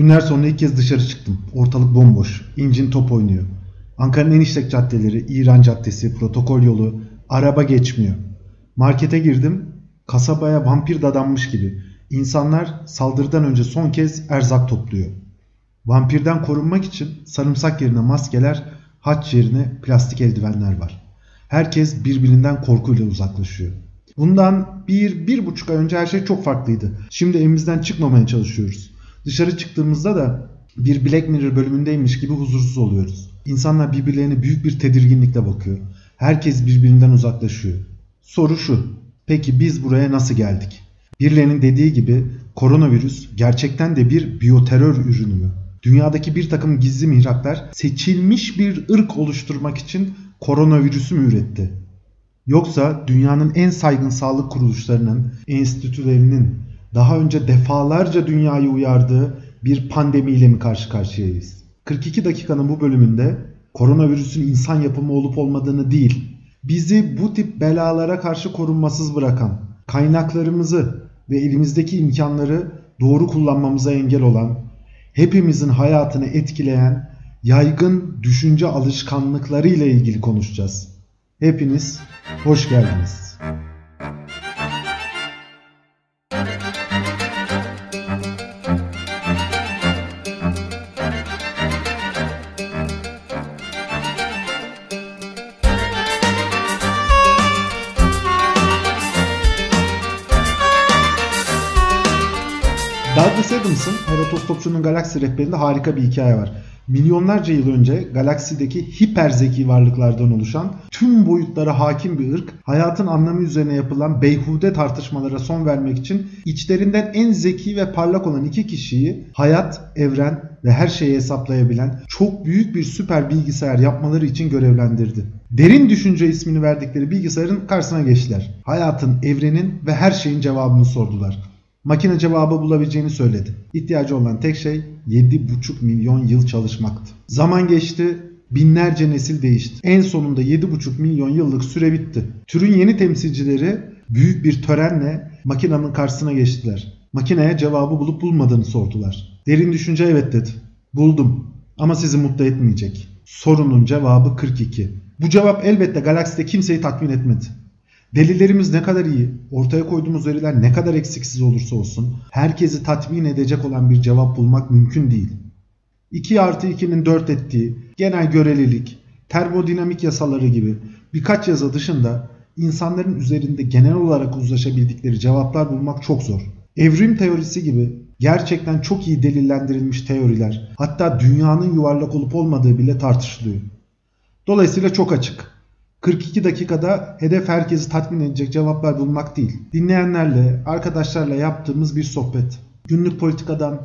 Günler sonra ilk kez dışarı çıktım. Ortalık bomboş. İncin top oynuyor. Ankara'nın en işlek caddeleri, İran Caddesi, protokol yolu, araba geçmiyor. Markete girdim. Kasabaya vampir dadanmış gibi. İnsanlar saldırıdan önce son kez erzak topluyor. Vampirden korunmak için sarımsak yerine maskeler, haç yerine plastik eldivenler var. Herkes birbirinden korkuyla uzaklaşıyor. Bundan bir, bir buçuk ay önce her şey çok farklıydı. Şimdi evimizden çıkmamaya çalışıyoruz. Dışarı çıktığımızda da bir Black Mirror bölümündeymiş gibi huzursuz oluyoruz. İnsanlar birbirlerine büyük bir tedirginlikle bakıyor. Herkes birbirinden uzaklaşıyor. Soru şu. Peki biz buraya nasıl geldik? Birilerinin dediği gibi koronavirüs gerçekten de bir biyoterör ürünü mü? Dünyadaki bir takım gizli mihraklar seçilmiş bir ırk oluşturmak için koronavirüsü mü üretti? Yoksa dünyanın en saygın sağlık kuruluşlarının, enstitülerinin daha önce defalarca dünyayı uyardığı bir pandemiyle mi karşı karşıyayız? 42 dakikanın bu bölümünde koronavirüsün insan yapımı olup olmadığını değil, bizi bu tip belalara karşı korunmasız bırakan, kaynaklarımızı ve elimizdeki imkanları doğru kullanmamıza engel olan, hepimizin hayatını etkileyen yaygın düşünce alışkanlıkları ile ilgili konuşacağız. Hepiniz hoş geldiniz. Adams'ın Heratostopçunun Galaksi rehberinde harika bir hikaye var. Milyonlarca yıl önce galaksideki hiper zeki varlıklardan oluşan tüm boyutlara hakim bir ırk hayatın anlamı üzerine yapılan beyhude tartışmalara son vermek için içlerinden en zeki ve parlak olan iki kişiyi hayat, evren ve her şeyi hesaplayabilen çok büyük bir süper bilgisayar yapmaları için görevlendirdi. Derin düşünce ismini verdikleri bilgisayarın karşısına geçtiler. Hayatın, evrenin ve her şeyin cevabını sordular. Makine cevabı bulabileceğini söyledi. İhtiyacı olan tek şey 7,5 milyon yıl çalışmaktı. Zaman geçti, binlerce nesil değişti. En sonunda 7,5 milyon yıllık süre bitti. Türün yeni temsilcileri büyük bir törenle makinenin karşısına geçtiler. Makineye cevabı bulup bulmadığını sordular. Derin düşünce evet dedi. Buldum ama sizi mutlu etmeyecek. Sorunun cevabı 42. Bu cevap elbette galakside kimseyi tatmin etmedi. Delillerimiz ne kadar iyi, ortaya koyduğumuz veriler ne kadar eksiksiz olursa olsun herkesi tatmin edecek olan bir cevap bulmak mümkün değil. 2 artı 2'nin 4 ettiği genel görelilik, termodinamik yasaları gibi birkaç yazı dışında insanların üzerinde genel olarak uzlaşabildikleri cevaplar bulmak çok zor. Evrim teorisi gibi gerçekten çok iyi delillendirilmiş teoriler hatta dünyanın yuvarlak olup olmadığı bile tartışılıyor. Dolayısıyla çok açık. 42 dakikada hedef herkesi tatmin edecek cevaplar bulmak değil. Dinleyenlerle, arkadaşlarla yaptığımız bir sohbet. Günlük politikadan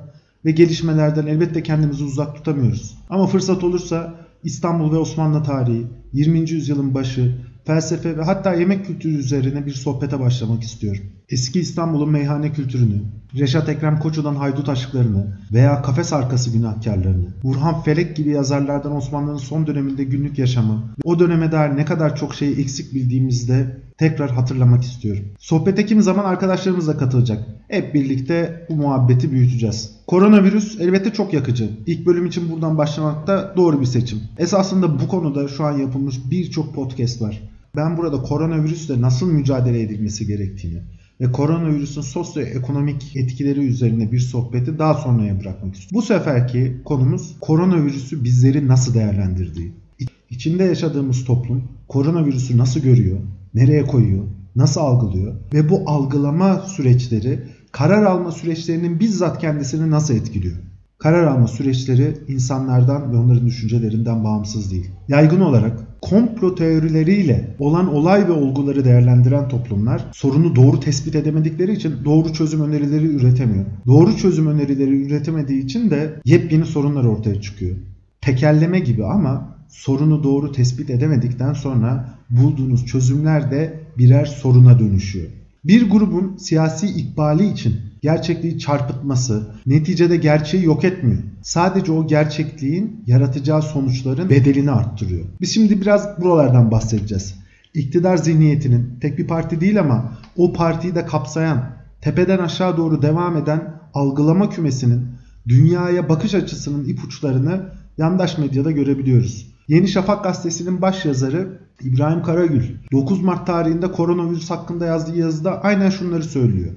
ve gelişmelerden elbette kendimizi uzak tutamıyoruz. Ama fırsat olursa İstanbul ve Osmanlı tarihi, 20. yüzyılın başı, felsefe ve hatta yemek kültürü üzerine bir sohbete başlamak istiyorum. Eski İstanbul'un meyhane kültürünü, Reşat Ekrem Koçu'dan haydut aşklarını veya kafes arkası günahkarlarını, Burhan Felek gibi yazarlardan Osmanlı'nın son döneminde günlük yaşamı, o döneme dair ne kadar çok şeyi eksik bildiğimizde tekrar hatırlamak istiyorum. Sohbete kim zaman arkadaşlarımız da katılacak. Hep birlikte bu muhabbeti büyüteceğiz. Koronavirüs elbette çok yakıcı. İlk bölüm için buradan başlamak da doğru bir seçim. Esasında bu konuda şu an yapılmış birçok podcast var. Ben burada koronavirüsle nasıl mücadele edilmesi gerektiğini ve koronavirüsün sosyoekonomik etkileri üzerine bir sohbeti daha sonraya bırakmak istiyorum. Bu seferki konumuz koronavirüsü bizleri nasıl değerlendirdiği. İçinde yaşadığımız toplum koronavirüsü nasıl görüyor, nereye koyuyor, nasıl algılıyor ve bu algılama süreçleri karar alma süreçlerinin bizzat kendisini nasıl etkiliyor? Karar alma süreçleri insanlardan ve onların düşüncelerinden bağımsız değil. Yaygın olarak komplo teorileriyle olan olay ve olguları değerlendiren toplumlar sorunu doğru tespit edemedikleri için doğru çözüm önerileri üretemiyor. Doğru çözüm önerileri üretemediği için de yepyeni sorunlar ortaya çıkıyor. Tekerleme gibi ama sorunu doğru tespit edemedikten sonra bulduğunuz çözümler de birer soruna dönüşüyor. Bir grubun siyasi ikbali için gerçekliği çarpıtması neticede gerçeği yok etmiyor. Sadece o gerçekliğin yaratacağı sonuçların bedelini arttırıyor. Biz şimdi biraz buralardan bahsedeceğiz. İktidar zihniyetinin tek bir parti değil ama o partiyi de kapsayan, tepeden aşağı doğru devam eden algılama kümesinin dünyaya bakış açısının ipuçlarını yandaş medyada görebiliyoruz. Yeni Şafak gazetesinin baş yazarı İbrahim Karagül 9 Mart tarihinde koronavirüs hakkında yazdığı yazıda aynen şunları söylüyor.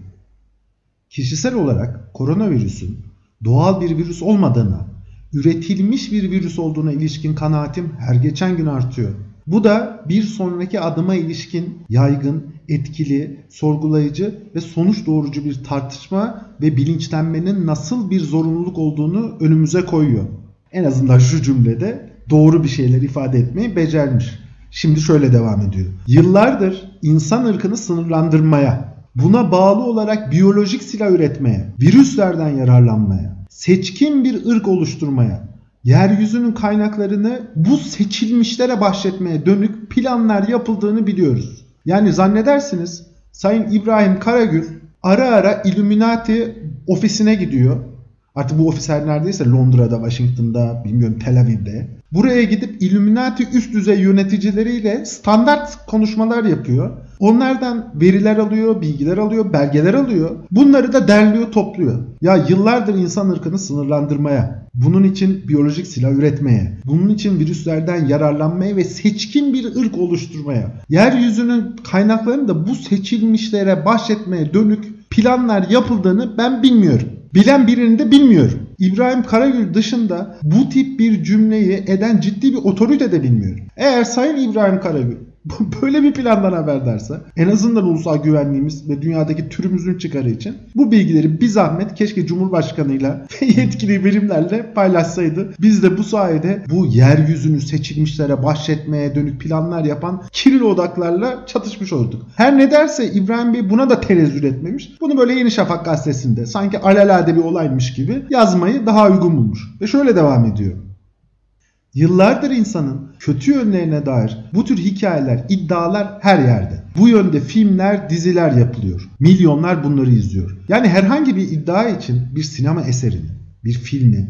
Kişisel olarak koronavirüsün doğal bir virüs olmadığına, üretilmiş bir virüs olduğuna ilişkin kanaatim her geçen gün artıyor. Bu da bir sonraki adıma ilişkin yaygın, etkili, sorgulayıcı ve sonuç doğrucu bir tartışma ve bilinçlenmenin nasıl bir zorunluluk olduğunu önümüze koyuyor. En azından şu cümlede doğru bir şeyler ifade etmeyi becermiş. Şimdi şöyle devam ediyor. Yıllardır insan ırkını sınırlandırmaya, buna bağlı olarak biyolojik silah üretmeye, virüslerden yararlanmaya, seçkin bir ırk oluşturmaya, yeryüzünün kaynaklarını bu seçilmişlere bahşetmeye dönük planlar yapıldığını biliyoruz. Yani zannedersiniz Sayın İbrahim Karagül ara ara Illuminati ofisine gidiyor. Artık bu ofis her neredeyse Londra'da, Washington'da, bilmiyorum Tel Aviv'de. Buraya gidip Illuminati üst düzey yöneticileriyle standart konuşmalar yapıyor. Onlardan veriler alıyor, bilgiler alıyor, belgeler alıyor. Bunları da derliyor, topluyor. Ya yıllardır insan ırkını sınırlandırmaya, bunun için biyolojik silah üretmeye, bunun için virüslerden yararlanmaya ve seçkin bir ırk oluşturmaya, yeryüzünün kaynaklarını da bu seçilmişlere bahşetmeye dönük planlar yapıldığını ben bilmiyorum. Bilen birini de bilmiyorum. İbrahim Karagül dışında bu tip bir cümleyi eden ciddi bir otorite de bilmiyorum. Eğer Sayın İbrahim Karagül böyle bir plandan haberdarsa en azından ulusal güvenliğimiz ve dünyadaki türümüzün çıkarı için bu bilgileri bir zahmet keşke Cumhurbaşkanıyla ve yetkili birimlerle paylaşsaydı. Biz de bu sayede bu yeryüzünü seçilmişlere bahşetmeye dönük planlar yapan kirli odaklarla çatışmış olduk. Her ne derse İbrahim Bey buna da tenezzül etmemiş. Bunu böyle Yeni Şafak gazetesinde sanki alelade bir olaymış gibi yazmayı daha uygun bulmuş. Ve şöyle devam ediyor. Yıllardır insanın kötü yönlerine dair bu tür hikayeler, iddialar her yerde. Bu yönde filmler, diziler yapılıyor. Milyonlar bunları izliyor. Yani herhangi bir iddia için bir sinema eserini, bir filmi,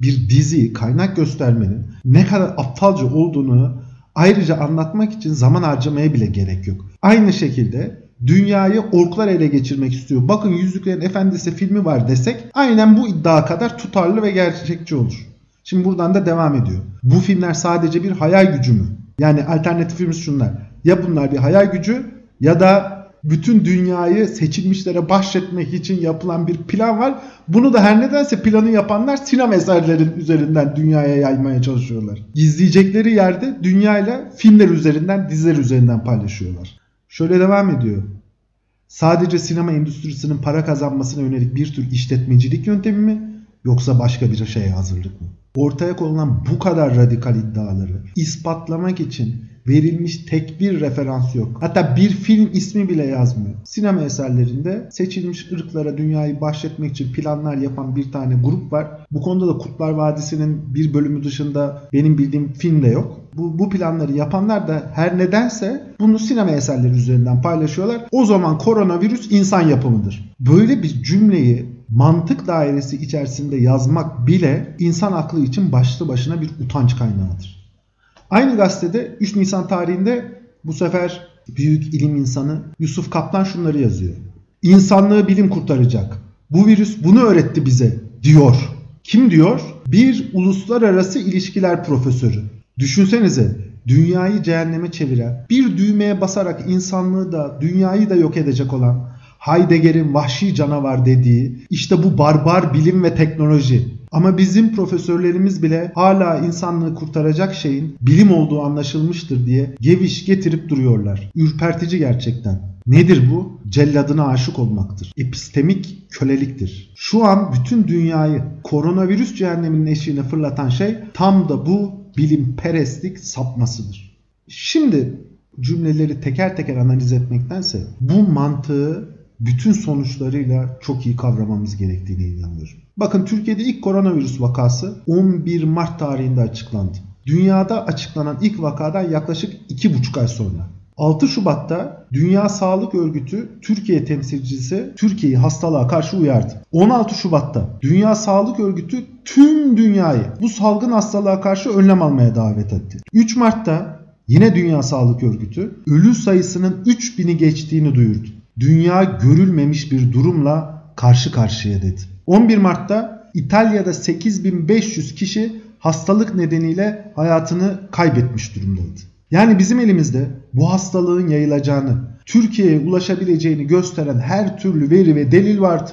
bir diziyi kaynak göstermenin ne kadar aptalca olduğunu ayrıca anlatmak için zaman harcamaya bile gerek yok. Aynı şekilde dünyayı orklar ele geçirmek istiyor. Bakın Yüzüklerin Efendisi filmi var desek aynen bu iddia kadar tutarlı ve gerçekçi olur. Şimdi buradan da devam ediyor. Bu filmler sadece bir hayal gücü mü? Yani alternatifimiz şunlar. Ya bunlar bir hayal gücü ya da bütün dünyayı seçilmişlere bahşetmek için yapılan bir plan var. Bunu da her nedense planı yapanlar sinema eserlerin üzerinden dünyaya yaymaya çalışıyorlar. İzleyecekleri yerde dünyayla filmler üzerinden, diziler üzerinden paylaşıyorlar. Şöyle devam ediyor. Sadece sinema endüstrisinin para kazanmasına yönelik bir tür işletmecilik yöntemi mi yoksa başka bir şeye hazırlık mı? Ortaya konulan bu kadar radikal iddiaları ispatlamak için verilmiş tek bir referans yok. Hatta bir film ismi bile yazmıyor. Sinema eserlerinde seçilmiş ırklara dünyayı bahşetmek için planlar yapan bir tane grup var. Bu konuda da Kurtlar Vadisi'nin bir bölümü dışında benim bildiğim film de yok. Bu, bu planları yapanlar da her nedense bunu sinema eserleri üzerinden paylaşıyorlar. O zaman koronavirüs insan yapımıdır. Böyle bir cümleyi mantık dairesi içerisinde yazmak bile insan aklı için başlı başına bir utanç kaynağıdır. Aynı gazetede 3 Nisan tarihinde bu sefer büyük ilim insanı Yusuf Kaplan şunları yazıyor. İnsanlığı bilim kurtaracak. Bu virüs bunu öğretti bize diyor. Kim diyor? Bir uluslararası ilişkiler profesörü. Düşünsenize dünyayı cehenneme çeviren, bir düğmeye basarak insanlığı da dünyayı da yok edecek olan Heidegger'in vahşi canavar dediği işte bu barbar bilim ve teknoloji. Ama bizim profesörlerimiz bile hala insanlığı kurtaracak şeyin bilim olduğu anlaşılmıştır diye geviş getirip duruyorlar. Ürpertici gerçekten. Nedir bu? Celladına aşık olmaktır. Epistemik köleliktir. Şu an bütün dünyayı koronavirüs cehenneminin eşiğine fırlatan şey tam da bu bilim perestlik sapmasıdır. Şimdi cümleleri teker teker analiz etmektense bu mantığı bütün sonuçlarıyla çok iyi kavramamız gerektiğine inanıyorum. Bakın Türkiye'de ilk koronavirüs vakası 11 Mart tarihinde açıklandı. Dünyada açıklanan ilk vakadan yaklaşık 2,5 ay sonra. 6 Şubat'ta Dünya Sağlık Örgütü Türkiye temsilcisi Türkiye'yi hastalığa karşı uyardı. 16 Şubat'ta Dünya Sağlık Örgütü tüm dünyayı bu salgın hastalığa karşı önlem almaya davet etti. 3 Mart'ta yine Dünya Sağlık Örgütü ölü sayısının 3000'i geçtiğini duyurdu dünya görülmemiş bir durumla karşı karşıya dedi. 11 Mart'ta İtalya'da 8500 kişi hastalık nedeniyle hayatını kaybetmiş durumdaydı. Yani bizim elimizde bu hastalığın yayılacağını, Türkiye'ye ulaşabileceğini gösteren her türlü veri ve delil vardı.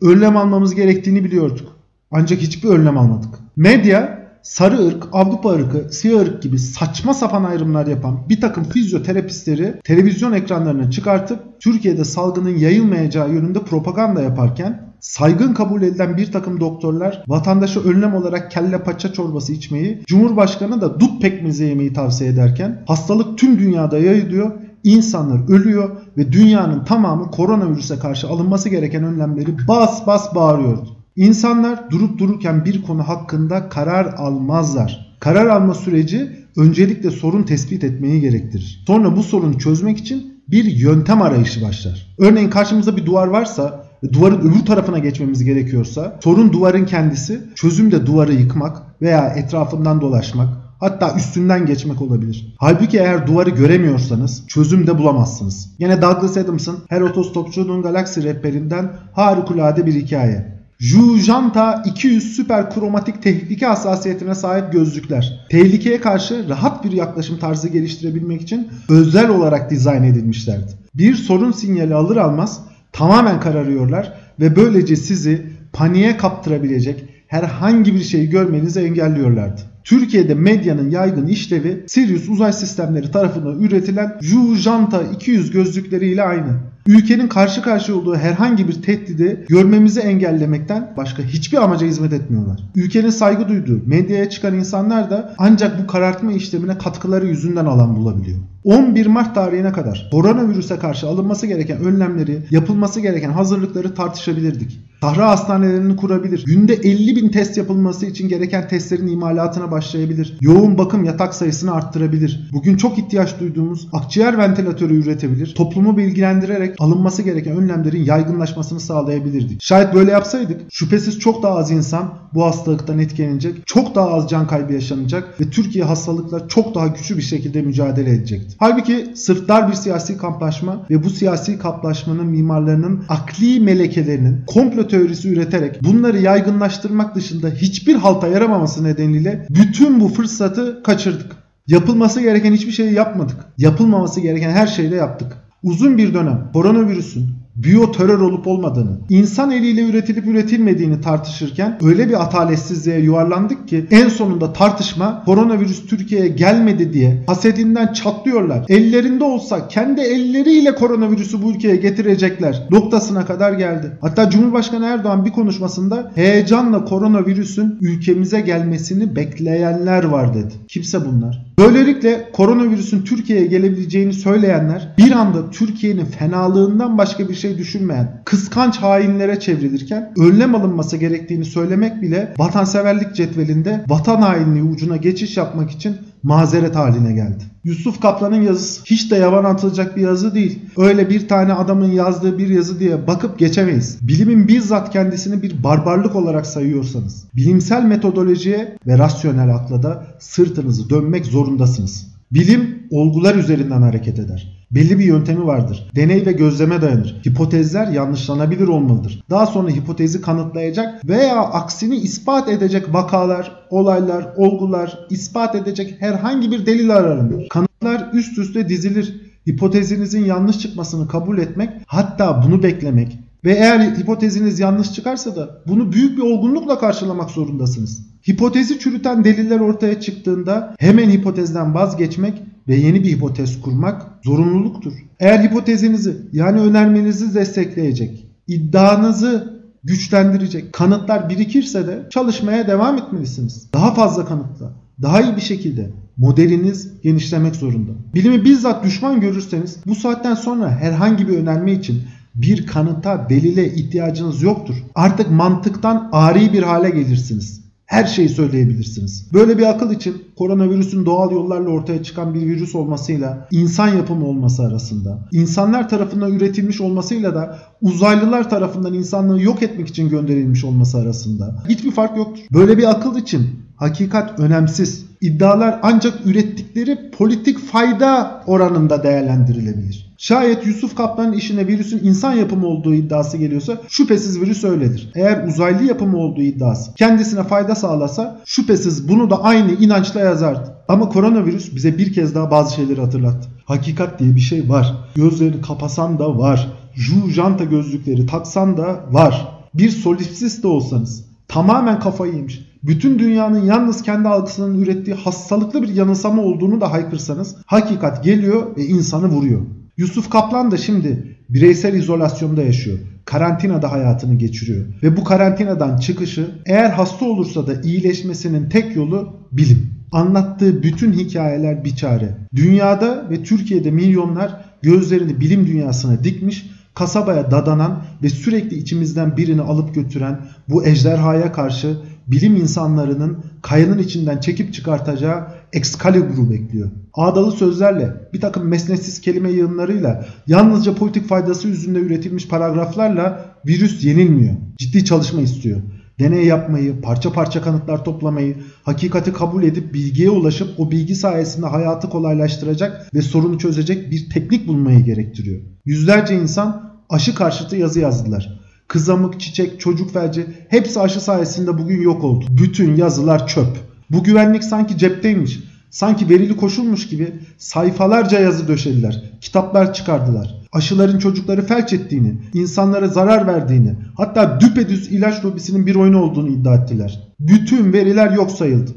Önlem almamız gerektiğini biliyorduk. Ancak hiçbir önlem almadık. Medya sarı ırk, Avrupa ırkı, siyah ırk gibi saçma sapan ayrımlar yapan bir takım fizyoterapistleri televizyon ekranlarına çıkartıp Türkiye'de salgının yayılmayacağı yönünde propaganda yaparken saygın kabul edilen bir takım doktorlar vatandaşa önlem olarak kelle paça çorbası içmeyi, Cumhurbaşkanı da dut pekmezi yemeyi tavsiye ederken hastalık tüm dünyada yayılıyor insanlar ölüyor ve dünyanın tamamı koronavirüse karşı alınması gereken önlemleri bas bas bağırıyordu. İnsanlar durup dururken bir konu hakkında karar almazlar. Karar alma süreci öncelikle sorun tespit etmeyi gerektirir. Sonra bu sorunu çözmek için bir yöntem arayışı başlar. Örneğin karşımızda bir duvar varsa duvarın öbür tarafına geçmemiz gerekiyorsa sorun duvarın kendisi, çözüm de duvarı yıkmak veya etrafından dolaşmak, Hatta üstünden geçmek olabilir. Halbuki eğer duvarı göremiyorsanız çözüm de bulamazsınız. Yine Douglas Adams'ın Her Otostopçunun Galaksi rehberinden harikulade bir hikaye. Jujanta 200 süper kromatik tehlike hassasiyetine sahip gözlükler. Tehlikeye karşı rahat bir yaklaşım tarzı geliştirebilmek için özel olarak dizayn edilmişlerdi. Bir sorun sinyali alır almaz tamamen kararıyorlar ve böylece sizi paniğe kaptırabilecek herhangi bir şeyi görmenizi engelliyorlardı. Türkiye'de medyanın yaygın işlevi Sirius uzay sistemleri tarafından üretilen Jujanta 200 gözlükleriyle aynı. Ülkenin karşı karşıya olduğu herhangi bir tehdidi görmemizi engellemekten başka hiçbir amaca hizmet etmiyorlar. Ülkenin saygı duyduğu medyaya çıkan insanlar da ancak bu karartma işlemine katkıları yüzünden alan bulabiliyor. 11 Mart tarihine kadar koronavirüse karşı alınması gereken önlemleri, yapılması gereken hazırlıkları tartışabilirdik. Sahra hastanelerini kurabilir. Günde 50 bin test yapılması için gereken testlerin imalatına başlayabilir. Yoğun bakım yatak sayısını arttırabilir. Bugün çok ihtiyaç duyduğumuz akciğer ventilatörü üretebilir. Toplumu bilgilendirerek alınması gereken önlemlerin yaygınlaşmasını sağlayabilirdik. Şayet böyle yapsaydık şüphesiz çok daha az insan bu hastalıktan etkilenecek, çok daha az can kaybı yaşanacak ve Türkiye hastalıkla çok daha güçlü bir şekilde mücadele edecekti. Halbuki sırf dar bir siyasi kamplaşma ve bu siyasi kamplaşmanın mimarlarının akli melekelerinin komplo teorisi üreterek bunları yaygınlaştırmak dışında hiçbir halta yaramaması nedeniyle bütün bu fırsatı kaçırdık. Yapılması gereken hiçbir şeyi yapmadık. Yapılmaması gereken her şeyi de yaptık. Uzun bir dönem koronavirüsün biyoterör olup olmadığını, insan eliyle üretilip üretilmediğini tartışırken öyle bir ataletsizliğe yuvarlandık ki en sonunda tartışma koronavirüs Türkiye'ye gelmedi diye hasedinden çatlıyorlar. Ellerinde olsa kendi elleriyle koronavirüsü bu ülkeye getirecekler noktasına kadar geldi. Hatta Cumhurbaşkanı Erdoğan bir konuşmasında heyecanla koronavirüsün ülkemize gelmesini bekleyenler var dedi. Kimse bunlar. Böylelikle koronavirüsün Türkiye'ye gelebileceğini söyleyenler bir anda Türkiye'nin fenalığından başka bir şey düşünmeyen kıskanç hainlere çevrilirken önlem alınması gerektiğini söylemek bile vatanseverlik cetvelinde vatan hainliği ucuna geçiş yapmak için mazeret haline geldi. Yusuf Kaplan'ın yazısı hiç de yavan atılacak bir yazı değil. Öyle bir tane adamın yazdığı bir yazı diye bakıp geçemeyiz. Bilimin bizzat kendisini bir barbarlık olarak sayıyorsanız, bilimsel metodolojiye ve rasyonel akla da sırtınızı dönmek zorundasınız. Bilim olgular üzerinden hareket eder. Belli bir yöntemi vardır. Deney ve gözleme dayanır. Hipotezler yanlışlanabilir olmalıdır. Daha sonra hipotezi kanıtlayacak veya aksini ispat edecek vakalar, olaylar, olgular ispat edecek herhangi bir delil aranır. Kanıtlar üst üste dizilir. Hipotezinizin yanlış çıkmasını kabul etmek, hatta bunu beklemek ve eğer hipoteziniz yanlış çıkarsa da bunu büyük bir olgunlukla karşılamak zorundasınız. Hipotezi çürüten deliller ortaya çıktığında hemen hipotezden vazgeçmek ve yeni bir hipotez kurmak zorunluluktur. Eğer hipotezinizi yani önermenizi destekleyecek, iddianızı güçlendirecek kanıtlar birikirse de çalışmaya devam etmelisiniz. Daha fazla kanıtla, daha iyi bir şekilde modeliniz genişlemek zorunda. Bilimi bizzat düşman görürseniz bu saatten sonra herhangi bir önerme için bir kanıta, delile ihtiyacınız yoktur. Artık mantıktan ari bir hale gelirsiniz her şeyi söyleyebilirsiniz. Böyle bir akıl için koronavirüsün doğal yollarla ortaya çıkan bir virüs olmasıyla insan yapımı olması arasında, insanlar tarafından üretilmiş olmasıyla da uzaylılar tarafından insanlığı yok etmek için gönderilmiş olması arasında hiçbir fark yoktur. Böyle bir akıl için hakikat önemsiz. İddialar ancak ürettikleri politik fayda oranında değerlendirilebilir. Şayet Yusuf Kaplan'ın işine virüsün insan yapımı olduğu iddiası geliyorsa şüphesiz virüs öyledir. Eğer uzaylı yapımı olduğu iddiası kendisine fayda sağlasa şüphesiz bunu da aynı inançla yazardı. Ama koronavirüs bize bir kez daha bazı şeyleri hatırlattı. Hakikat diye bir şey var. Gözlerini kapasan da var. Ju janta gözlükleri taksan da var. Bir solipsist de olsanız tamamen kafayı yemiş. Bütün dünyanın yalnız kendi algısının ürettiği hastalıklı bir yanılsama olduğunu da haykırsanız hakikat geliyor ve insanı vuruyor. Yusuf Kaplan da şimdi bireysel izolasyonda yaşıyor. Karantinada hayatını geçiriyor. Ve bu karantinadan çıkışı eğer hasta olursa da iyileşmesinin tek yolu bilim. Anlattığı bütün hikayeler bir çare. Dünyada ve Türkiye'de milyonlar gözlerini bilim dünyasına dikmiş, kasabaya dadanan ve sürekli içimizden birini alıp götüren bu ejderhaya karşı bilim insanlarının kayanın içinden çekip çıkartacağı Excalibur'u bekliyor. Ağdalı sözlerle, bir takım mesnetsiz kelime yığınlarıyla, yalnızca politik faydası yüzünde üretilmiş paragraflarla virüs yenilmiyor. Ciddi çalışma istiyor. Deney yapmayı, parça parça kanıtlar toplamayı, hakikati kabul edip bilgiye ulaşıp o bilgi sayesinde hayatı kolaylaştıracak ve sorunu çözecek bir teknik bulmayı gerektiriyor. Yüzlerce insan aşı karşıtı yazı yazdılar. Kızamık, çiçek, çocuk felci hepsi aşı sayesinde bugün yok oldu. Bütün yazılar çöp. Bu güvenlik sanki cepteymiş. Sanki verili koşulmuş gibi sayfalarca yazı döşediler. Kitaplar çıkardılar. Aşıların çocukları felç ettiğini, insanlara zarar verdiğini, hatta düpedüz ilaç lobisinin bir oyunu olduğunu iddia ettiler. Bütün veriler yok sayıldı.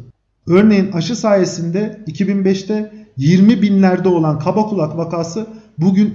Örneğin aşı sayesinde 2005'te 20 binlerde olan kaba kulak vakası bugün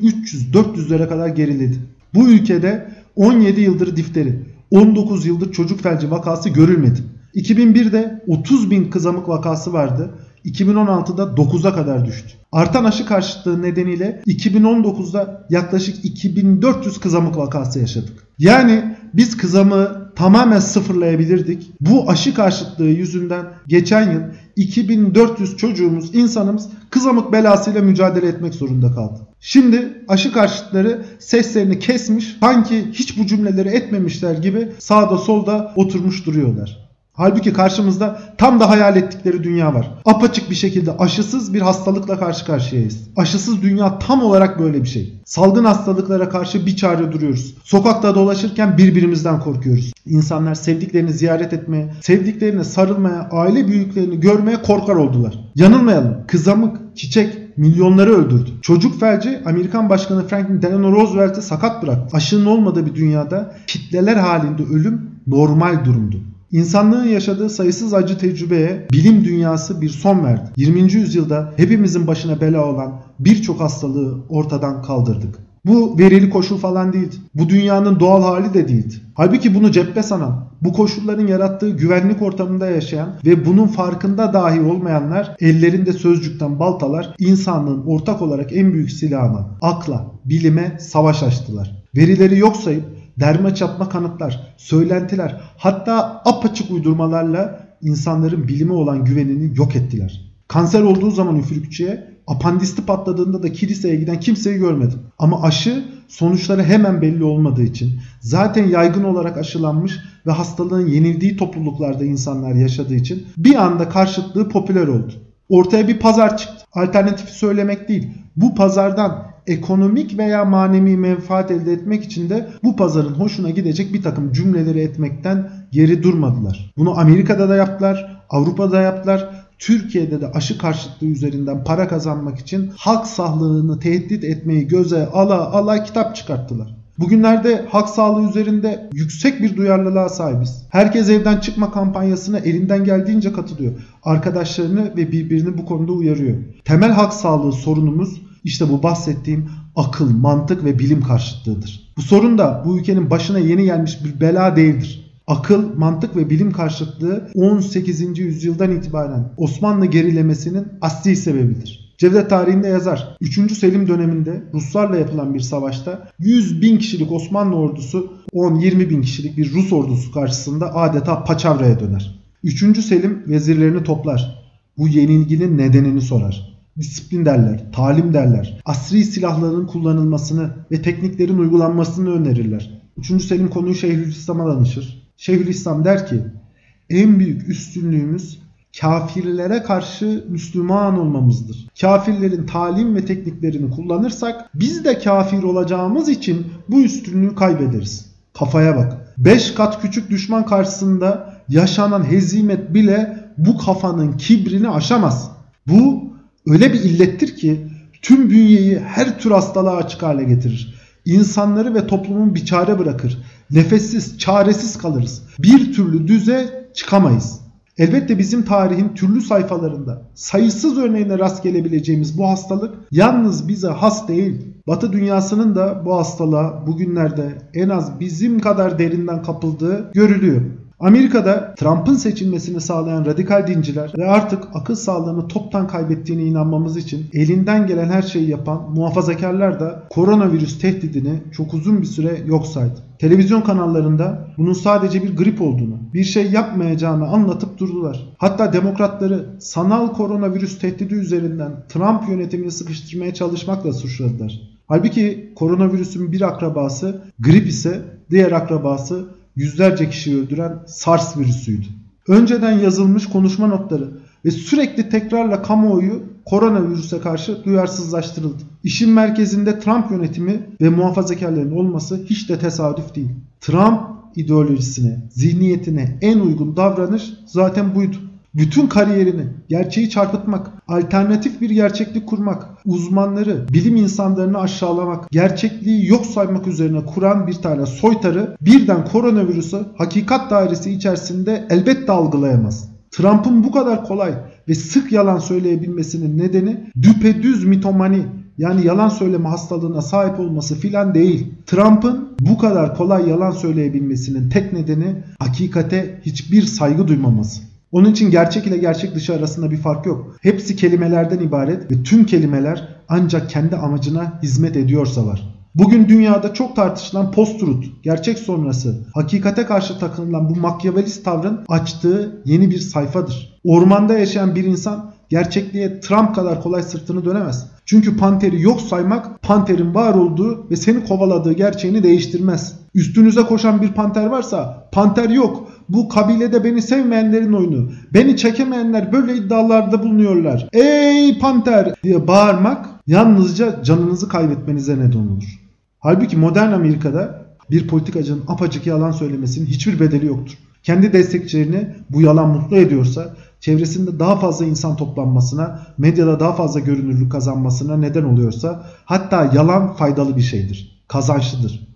300-400'lere kadar geriledi. Bu ülkede 17 yıldır difteri, 19 yıldır çocuk felci vakası görülmedi. 2001'de 30 bin kızamık vakası vardı. 2016'da 9'a kadar düştü. Artan aşı karşıtlığı nedeniyle 2019'da yaklaşık 2400 kızamık vakası yaşadık. Yani biz kızamığı tamamen sıfırlayabilirdik. Bu aşı karşıtlığı yüzünden geçen yıl 2400 çocuğumuz, insanımız kızamık belasıyla mücadele etmek zorunda kaldı. Şimdi aşı karşıtları seslerini kesmiş, sanki hiç bu cümleleri etmemişler gibi sağda solda oturmuş duruyorlar. Halbuki karşımızda tam da hayal ettikleri dünya var. Apaçık bir şekilde aşısız bir hastalıkla karşı karşıyayız. Aşısız dünya tam olarak böyle bir şey. Salgın hastalıklara karşı bir çare duruyoruz. Sokakta dolaşırken birbirimizden korkuyoruz. İnsanlar sevdiklerini ziyaret etmeye, sevdiklerine sarılmaya, aile büyüklerini görmeye korkar oldular. Yanılmayalım. Kızamık, çiçek, milyonları öldürdü. Çocuk felci Amerikan Başkanı Franklin Delano Roosevelt'i sakat bıraktı. Aşının olmadığı bir dünyada kitleler halinde ölüm normal durumdu. İnsanlığın yaşadığı sayısız acı tecrübeye bilim dünyası bir son verdi. 20. yüzyılda hepimizin başına bela olan birçok hastalığı ortadan kaldırdık. Bu verili koşul falan değildi. Bu dünyanın doğal hali de değildi. Halbuki bunu cepte sanan, bu koşulların yarattığı güvenlik ortamında yaşayan ve bunun farkında dahi olmayanlar ellerinde sözcükten baltalar insanlığın ortak olarak en büyük silahına, akla, bilime savaş açtılar. Verileri yok sayıp derme çatma kanıtlar, söylentiler hatta apaçık uydurmalarla insanların bilime olan güvenini yok ettiler. Kanser olduğu zaman üfürükçüye, apandisti patladığında da kiliseye giden kimseyi görmedim. Ama aşı sonuçları hemen belli olmadığı için zaten yaygın olarak aşılanmış ve hastalığın yenildiği topluluklarda insanlar yaşadığı için bir anda karşıtlığı popüler oldu. Ortaya bir pazar çıktı. Alternatifi söylemek değil. Bu pazardan ekonomik veya manevi menfaat elde etmek için de bu pazarın hoşuna gidecek bir takım cümleleri etmekten geri durmadılar. Bunu Amerika'da da yaptılar, Avrupa'da yaptılar. Türkiye'de de aşı karşıtlığı üzerinden para kazanmak için halk sağlığını tehdit etmeyi göze ala ala kitap çıkarttılar. Bugünlerde halk sağlığı üzerinde yüksek bir duyarlılığa sahibiz. Herkes evden çıkma kampanyasına elinden geldiğince katılıyor. Arkadaşlarını ve birbirini bu konuda uyarıyor. Temel halk sağlığı sorunumuz işte bu bahsettiğim akıl, mantık ve bilim karşıtlığıdır. Bu sorun da bu ülkenin başına yeni gelmiş bir bela değildir. Akıl, mantık ve bilim karşıtlığı 18. yüzyıldan itibaren Osmanlı gerilemesinin asli sebebidir. Cevdet tarihinde yazar. 3. Selim döneminde Ruslarla yapılan bir savaşta 100 bin kişilik Osmanlı ordusu 10-20 bin kişilik bir Rus ordusu karşısında adeta paçavraya döner. 3. Selim vezirlerini toplar. Bu yenilginin nedenini sorar disiplin derler, talim derler. Asri silahların kullanılmasını ve tekniklerin uygulanmasını önerirler. 3. Selim konuyu Şeyhülislam'a danışır. Şeyhülislam der ki en büyük üstünlüğümüz kafirlere karşı Müslüman olmamızdır. Kafirlerin talim ve tekniklerini kullanırsak biz de kafir olacağımız için bu üstünlüğü kaybederiz. Kafaya bak. 5 kat küçük düşman karşısında yaşanan hezimet bile bu kafanın kibrini aşamaz. Bu öyle bir illettir ki tüm bünyeyi her tür hastalığa açık hale getirir. İnsanları ve toplumun biçare bırakır. Nefessiz, çaresiz kalırız. Bir türlü düze çıkamayız. Elbette bizim tarihin türlü sayfalarında sayısız örneğine rast gelebileceğimiz bu hastalık yalnız bize has değil. Batı dünyasının da bu hastalığa bugünlerde en az bizim kadar derinden kapıldığı görülüyor. Amerika'da Trump'ın seçilmesini sağlayan radikal dinciler ve artık akıl sağlığını toptan kaybettiğine inanmamız için elinden gelen her şeyi yapan muhafazakarlar da koronavirüs tehdidini çok uzun bir süre yok saydı. Televizyon kanallarında bunun sadece bir grip olduğunu, bir şey yapmayacağını anlatıp durdular. Hatta demokratları sanal koronavirüs tehdidi üzerinden Trump yönetimini sıkıştırmaya çalışmakla suçladılar. Halbuki koronavirüsün bir akrabası grip ise diğer akrabası yüzlerce kişiyi öldüren SARS virüsüydü. Önceden yazılmış konuşma notları ve sürekli tekrarla kamuoyu koronavirüse karşı duyarsızlaştırıldı. İşin merkezinde Trump yönetimi ve muhafazakarların olması hiç de tesadüf değil. Trump ideolojisine, zihniyetine en uygun davranış zaten buydu. Bütün kariyerini gerçeği çarpıtmak, alternatif bir gerçeklik kurmak, uzmanları, bilim insanlarını aşağılamak, gerçekliği yok saymak üzerine kuran bir tane soytarı birden koronavirüsü hakikat dairesi içerisinde elbette algılayamaz. Trump'ın bu kadar kolay ve sık yalan söyleyebilmesinin nedeni düpedüz mitomani yani yalan söyleme hastalığına sahip olması filan değil. Trump'ın bu kadar kolay yalan söyleyebilmesinin tek nedeni hakikate hiçbir saygı duymaması. Onun için gerçek ile gerçek dışı arasında bir fark yok. Hepsi kelimelerden ibaret ve tüm kelimeler ancak kendi amacına hizmet ediyorsa var. Bugün dünyada çok tartışılan post-truth, gerçek sonrası, hakikate karşı takınılan bu makyavelist tavrın açtığı yeni bir sayfadır. Ormanda yaşayan bir insan gerçekliğe Trump kadar kolay sırtını dönemez. Çünkü panteri yok saymak panterin var olduğu ve seni kovaladığı gerçeğini değiştirmez. Üstünüze koşan bir panter varsa panter yok bu kabilede beni sevmeyenlerin oyunu. Beni çekemeyenler böyle iddialarda bulunuyorlar. Ey panter diye bağırmak yalnızca canınızı kaybetmenize neden olur. Halbuki modern Amerika'da bir politikacının apacık yalan söylemesinin hiçbir bedeli yoktur. Kendi destekçilerini bu yalan mutlu ediyorsa çevresinde daha fazla insan toplanmasına, medyada daha fazla görünürlük kazanmasına neden oluyorsa hatta yalan faydalı bir şeydir. Kazançlıdır.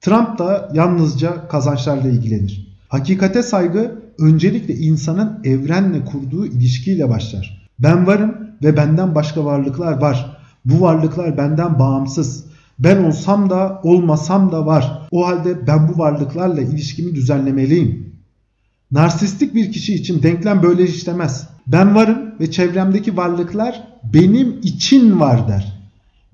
Trump da yalnızca kazançlarla ilgilenir. Hakikate saygı öncelikle insanın evrenle kurduğu ilişkiyle başlar. Ben varım ve benden başka varlıklar var. Bu varlıklar benden bağımsız. Ben olsam da olmasam da var. O halde ben bu varlıklarla ilişkimi düzenlemeliyim. Narsistik bir kişi için denklem böyle işlemez. Ben varım ve çevremdeki varlıklar benim için var der.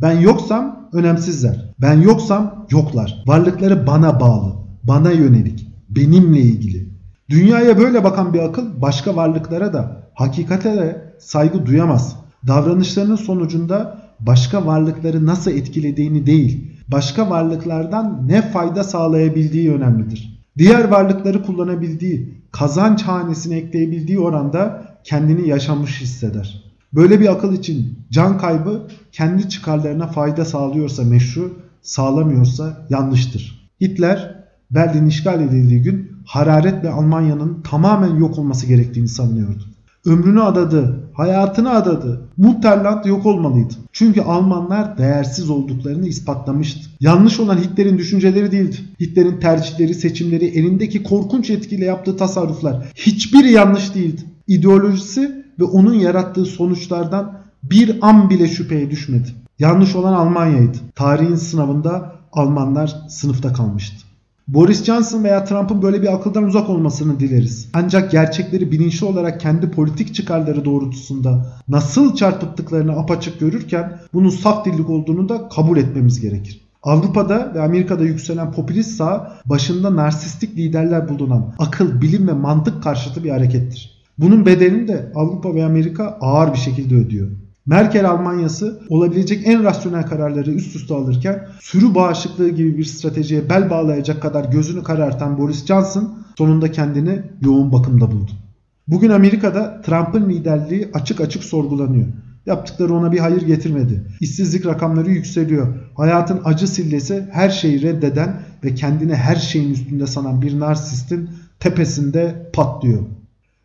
Ben yoksam önemsizler. Ben yoksam yoklar. Varlıkları bana bağlı, bana yönelik benimle ilgili. Dünyaya böyle bakan bir akıl başka varlıklara da hakikate de saygı duyamaz. Davranışlarının sonucunda başka varlıkları nasıl etkilediğini değil, başka varlıklardan ne fayda sağlayabildiği önemlidir. Diğer varlıkları kullanabildiği, kazanç hanesine ekleyebildiği oranda kendini yaşamış hisseder. Böyle bir akıl için can kaybı kendi çıkarlarına fayda sağlıyorsa meşru, sağlamıyorsa yanlıştır. Hitler Berlin işgal edildiği gün hararetle Almanya'nın tamamen yok olması gerektiğini savunuyordu. Ömrünü adadı, hayatını adadı. Mutterland yok olmalıydı. Çünkü Almanlar değersiz olduklarını ispatlamıştı. Yanlış olan Hitler'in düşünceleri değildi. Hitler'in tercihleri, seçimleri, elindeki korkunç etkiyle yaptığı tasarruflar hiçbiri yanlış değildi. İdeolojisi ve onun yarattığı sonuçlardan bir an bile şüpheye düşmedi. Yanlış olan Almanya'ydı. Tarihin sınavında Almanlar sınıfta kalmıştı. Boris Johnson veya Trump'ın böyle bir akıldan uzak olmasını dileriz. Ancak gerçekleri bilinçli olarak kendi politik çıkarları doğrultusunda nasıl çarpıttıklarını apaçık görürken bunun saf dillik olduğunu da kabul etmemiz gerekir. Avrupa'da ve Amerika'da yükselen popülist sağ başında narsistik liderler bulunan akıl, bilim ve mantık karşıtı bir harekettir. Bunun bedelini de Avrupa ve Amerika ağır bir şekilde ödüyor. Merkel Almanyası olabilecek en rasyonel kararları üst üste alırken sürü bağışıklığı gibi bir stratejiye bel bağlayacak kadar gözünü karartan Boris Johnson sonunda kendini yoğun bakımda buldu. Bugün Amerika'da Trump'ın liderliği açık açık sorgulanıyor. Yaptıkları ona bir hayır getirmedi. İşsizlik rakamları yükseliyor. Hayatın acı sillesi her şeyi reddeden ve kendini her şeyin üstünde sanan bir narsistin tepesinde patlıyor.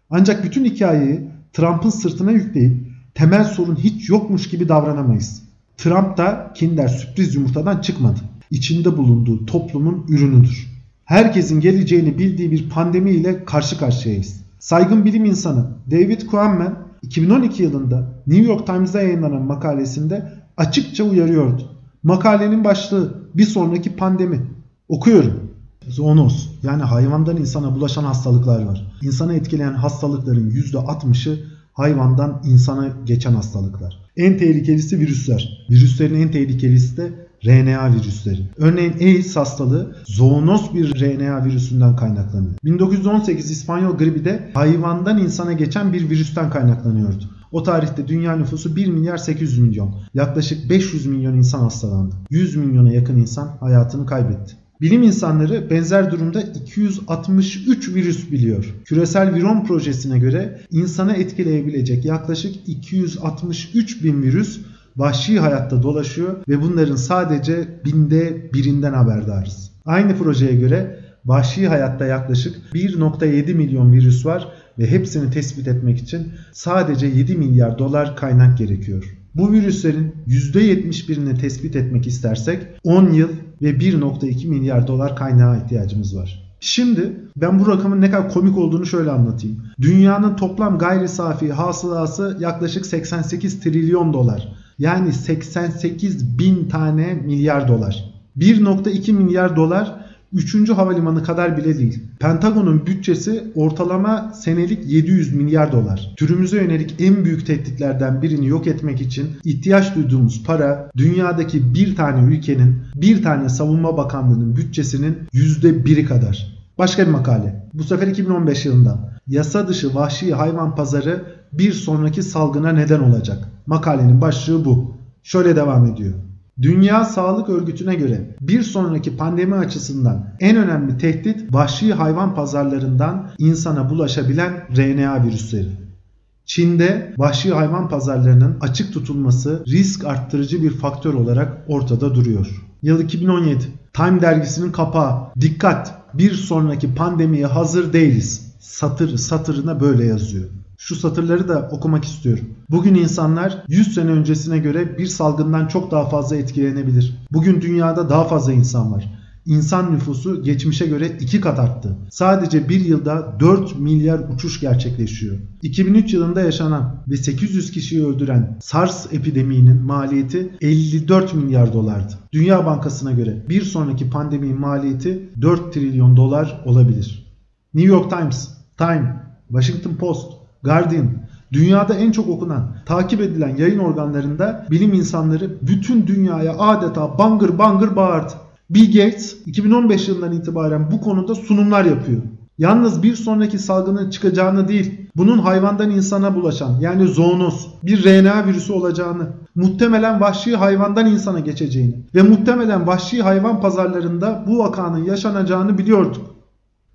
Ancak bütün hikayeyi Trump'ın sırtına yükleyip temel sorun hiç yokmuş gibi davranamayız. Trump da Kinder sürpriz yumurtadan çıkmadı. İçinde bulunduğu toplumun ürünüdür. Herkesin geleceğini bildiği bir pandemi ile karşı karşıyayız. Saygın bilim insanı David Quammen 2012 yılında New York Times'da yayınlanan makalesinde açıkça uyarıyordu. Makalenin başlığı bir sonraki pandemi. Okuyorum. Zoonoz yani hayvandan insana bulaşan hastalıklar var. İnsanı etkileyen hastalıkların %60'ı hayvandan insana geçen hastalıklar. En tehlikelisi virüsler. Virüslerin en tehlikelisi de RNA virüsleri. Örneğin AIDS hastalığı zoonoz bir RNA virüsünden kaynaklanıyor. 1918 İspanyol gribi de hayvandan insana geçen bir virüsten kaynaklanıyordu. O tarihte dünya nüfusu 1 milyar 800 milyon. Yaklaşık 500 milyon insan hastalandı. 100 milyona yakın insan hayatını kaybetti. Bilim insanları benzer durumda 263 virüs biliyor. Küresel Viron projesine göre insanı etkileyebilecek yaklaşık 263 bin virüs vahşi hayatta dolaşıyor ve bunların sadece binde birinden haberdarız. Aynı projeye göre vahşi hayatta yaklaşık 1.7 milyon virüs var ve hepsini tespit etmek için sadece 7 milyar dolar kaynak gerekiyor. Bu virüslerin %71'ini tespit etmek istersek 10 yıl ve 1.2 milyar dolar kaynağa ihtiyacımız var. Şimdi ben bu rakamın ne kadar komik olduğunu şöyle anlatayım. Dünyanın toplam gayri safi hasılası yaklaşık 88 trilyon dolar. Yani 88 bin tane milyar dolar. 1.2 milyar dolar 3. havalimanı kadar bile değil. Pentagon'un bütçesi ortalama senelik 700 milyar dolar. Türümüze yönelik en büyük tehditlerden birini yok etmek için ihtiyaç duyduğumuz para dünyadaki bir tane ülkenin bir tane savunma bakanlığının bütçesinin %1'i kadar. Başka bir makale. Bu sefer 2015 yılında. Yasa dışı vahşi hayvan pazarı bir sonraki salgına neden olacak. Makalenin başlığı bu. Şöyle devam ediyor. Dünya Sağlık Örgütü'ne göre bir sonraki pandemi açısından en önemli tehdit vahşi hayvan pazarlarından insana bulaşabilen RNA virüsleri. Çin'de vahşi hayvan pazarlarının açık tutulması risk arttırıcı bir faktör olarak ortada duruyor. Yıl 2017 Time dergisinin kapağı dikkat bir sonraki pandemiye hazır değiliz. Satır satırına böyle yazıyor. Şu satırları da okumak istiyorum. Bugün insanlar 100 sene öncesine göre bir salgından çok daha fazla etkilenebilir. Bugün dünyada daha fazla insan var. İnsan nüfusu geçmişe göre iki kat arttı. Sadece bir yılda 4 milyar uçuş gerçekleşiyor. 2003 yılında yaşanan ve 800 kişiyi öldüren SARS epideminin maliyeti 54 milyar dolardı. Dünya Bankası'na göre bir sonraki pandeminin maliyeti 4 trilyon dolar olabilir. New York Times, Time, Washington Post, Guardian, dünyada en çok okunan, takip edilen yayın organlarında bilim insanları bütün dünyaya adeta bangır bangır bağırdı. Bill Gates 2015 yılından itibaren bu konuda sunumlar yapıyor. Yalnız bir sonraki salgının çıkacağını değil, bunun hayvandan insana bulaşan yani zoonoz bir RNA virüsü olacağını, muhtemelen vahşi hayvandan insana geçeceğini ve muhtemelen vahşi hayvan pazarlarında bu vakanın yaşanacağını biliyorduk.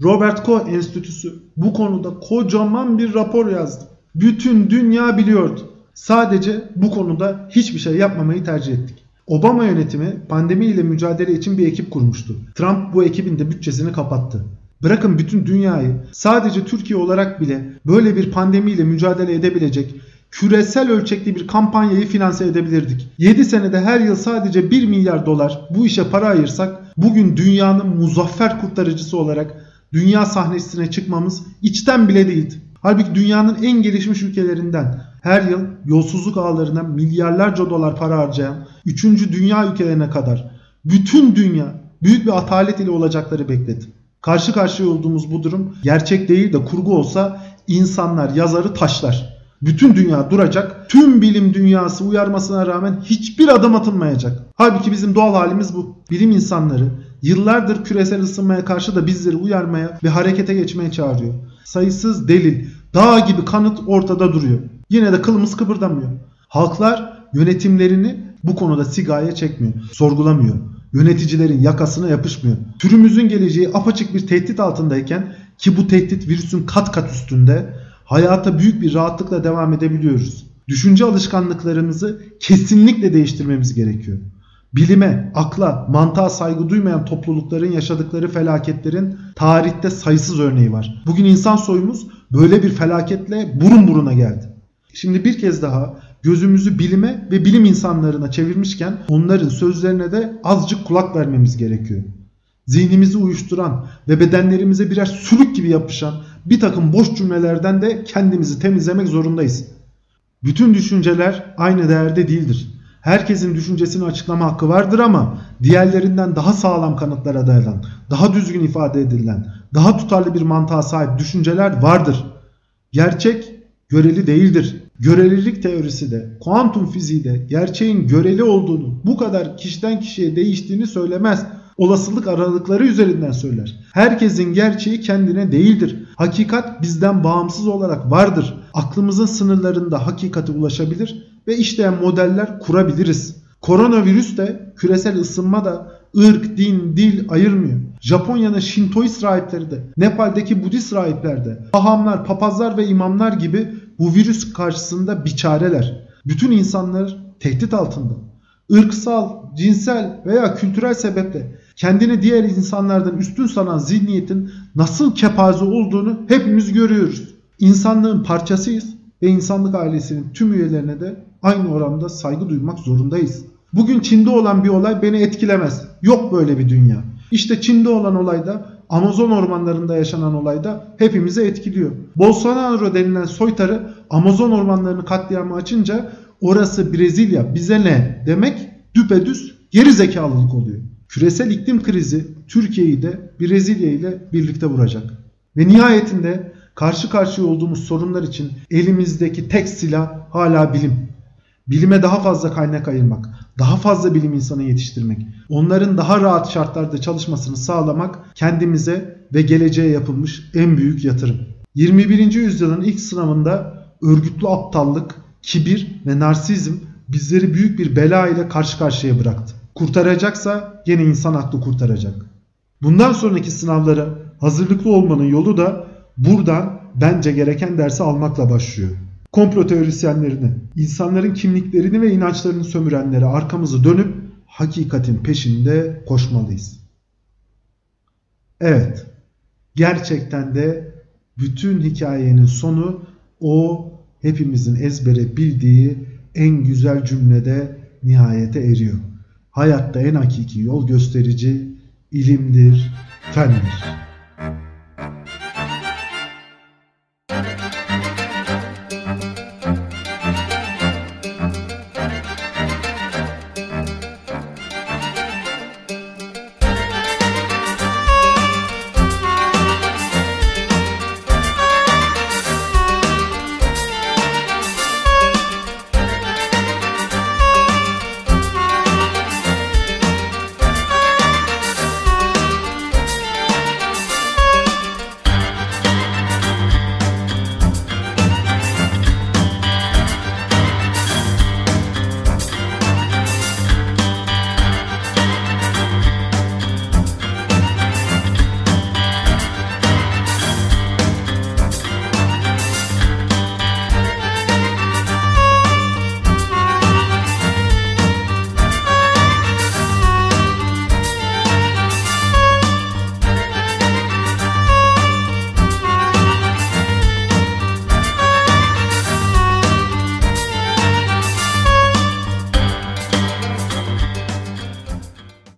Robert Koch Enstitüsü bu konuda kocaman bir rapor yazdı. Bütün dünya biliyordu. Sadece bu konuda hiçbir şey yapmamayı tercih ettik. Obama yönetimi pandemi ile mücadele için bir ekip kurmuştu. Trump bu ekibin de bütçesini kapattı. Bırakın bütün dünyayı sadece Türkiye olarak bile böyle bir pandemiyle mücadele edebilecek küresel ölçekli bir kampanyayı finanse edebilirdik. 7 senede her yıl sadece 1 milyar dolar bu işe para ayırsak bugün dünyanın muzaffer kurtarıcısı olarak dünya sahnesine çıkmamız içten bile değildi. Halbuki dünyanın en gelişmiş ülkelerinden her yıl yolsuzluk ağlarına milyarlarca dolar para harcayan 3. dünya ülkelerine kadar bütün dünya büyük bir atalet ile olacakları bekledi. Karşı karşıya olduğumuz bu durum gerçek değil de kurgu olsa insanlar yazarı taşlar. Bütün dünya duracak. Tüm bilim dünyası uyarmasına rağmen hiçbir adım atılmayacak. Halbuki bizim doğal halimiz bu. Bilim insanları yıllardır küresel ısınmaya karşı da bizleri uyarmaya ve harekete geçmeye çağırıyor. Sayısız delil, dağ gibi kanıt ortada duruyor. Yine de kılımız kıpırdamıyor. Halklar yönetimlerini bu konuda sigaya çekmiyor, sorgulamıyor. Yöneticilerin yakasına yapışmıyor. Türümüzün geleceği apaçık bir tehdit altındayken ki bu tehdit virüsün kat kat üstünde hayata büyük bir rahatlıkla devam edebiliyoruz. Düşünce alışkanlıklarımızı kesinlikle değiştirmemiz gerekiyor. Bilime, akla, mantığa saygı duymayan toplulukların yaşadıkları felaketlerin tarihte sayısız örneği var. Bugün insan soyumuz böyle bir felaketle burun buruna geldi. Şimdi bir kez daha gözümüzü bilime ve bilim insanlarına çevirmişken onların sözlerine de azıcık kulak vermemiz gerekiyor. Zihnimizi uyuşturan ve bedenlerimize birer sülük gibi yapışan bir takım boş cümlelerden de kendimizi temizlemek zorundayız. Bütün düşünceler aynı değerde değildir. Herkesin düşüncesini açıklama hakkı vardır ama diğerlerinden daha sağlam kanıtlara dayanan, daha düzgün ifade edilen, daha tutarlı bir mantığa sahip düşünceler vardır. Gerçek göreli değildir. Görelilik teorisi de, kuantum fiziği de gerçeğin göreli olduğunu, bu kadar kişiden kişiye değiştiğini söylemez. Olasılık aralıkları üzerinden söyler. Herkesin gerçeği kendine değildir. Hakikat bizden bağımsız olarak vardır. Aklımızın sınırlarında hakikate ulaşabilir ve işleyen modeller kurabiliriz. Koronavirüs de küresel ısınma da ırk, din, dil ayırmıyor. Japonya'nın Şintoist rahipleri de, Nepal'deki Budist rahipler de, hahamlar, papazlar ve imamlar gibi bu virüs karşısında biçareler. Bütün insanlar tehdit altında. Irksal, cinsel veya kültürel sebeple kendini diğer insanlardan üstün sanan zihniyetin nasıl kepaze olduğunu hepimiz görüyoruz. İnsanlığın parçasıyız ve insanlık ailesinin tüm üyelerine de aynı oranda saygı duymak zorundayız. Bugün Çin'de olan bir olay beni etkilemez. Yok böyle bir dünya. İşte Çin'de olan olayda Amazon ormanlarında yaşanan olayda hepimizi etkiliyor. Bolsonaro denilen soytarı Amazon ormanlarını katliamı açınca orası Brezilya bize ne demek düpedüz geri zekalılık oluyor. Küresel iklim krizi Türkiye'yi de Brezilya ile birlikte vuracak. Ve nihayetinde karşı karşıya olduğumuz sorunlar için elimizdeki tek silah hala bilim. Bilime daha fazla kaynak ayırmak, daha fazla bilim insanı yetiştirmek, onların daha rahat şartlarda çalışmasını sağlamak kendimize ve geleceğe yapılmış en büyük yatırım. 21. yüzyılın ilk sınavında örgütlü aptallık, kibir ve narsizm bizleri büyük bir bela ile karşı karşıya bıraktı. Kurtaracaksa gene insan aklı kurtaracak. Bundan sonraki sınavlara hazırlıklı olmanın yolu da buradan bence gereken dersi almakla başlıyor. Komplo teorisyenlerini, insanların kimliklerini ve inançlarını sömürenlere arkamızı dönüp hakikatin peşinde koşmalıyız. Evet, gerçekten de bütün hikayenin sonu o hepimizin ezbere bildiği en güzel cümlede nihayete eriyor. Hayatta en hakiki yol gösterici ilimdir, fendir.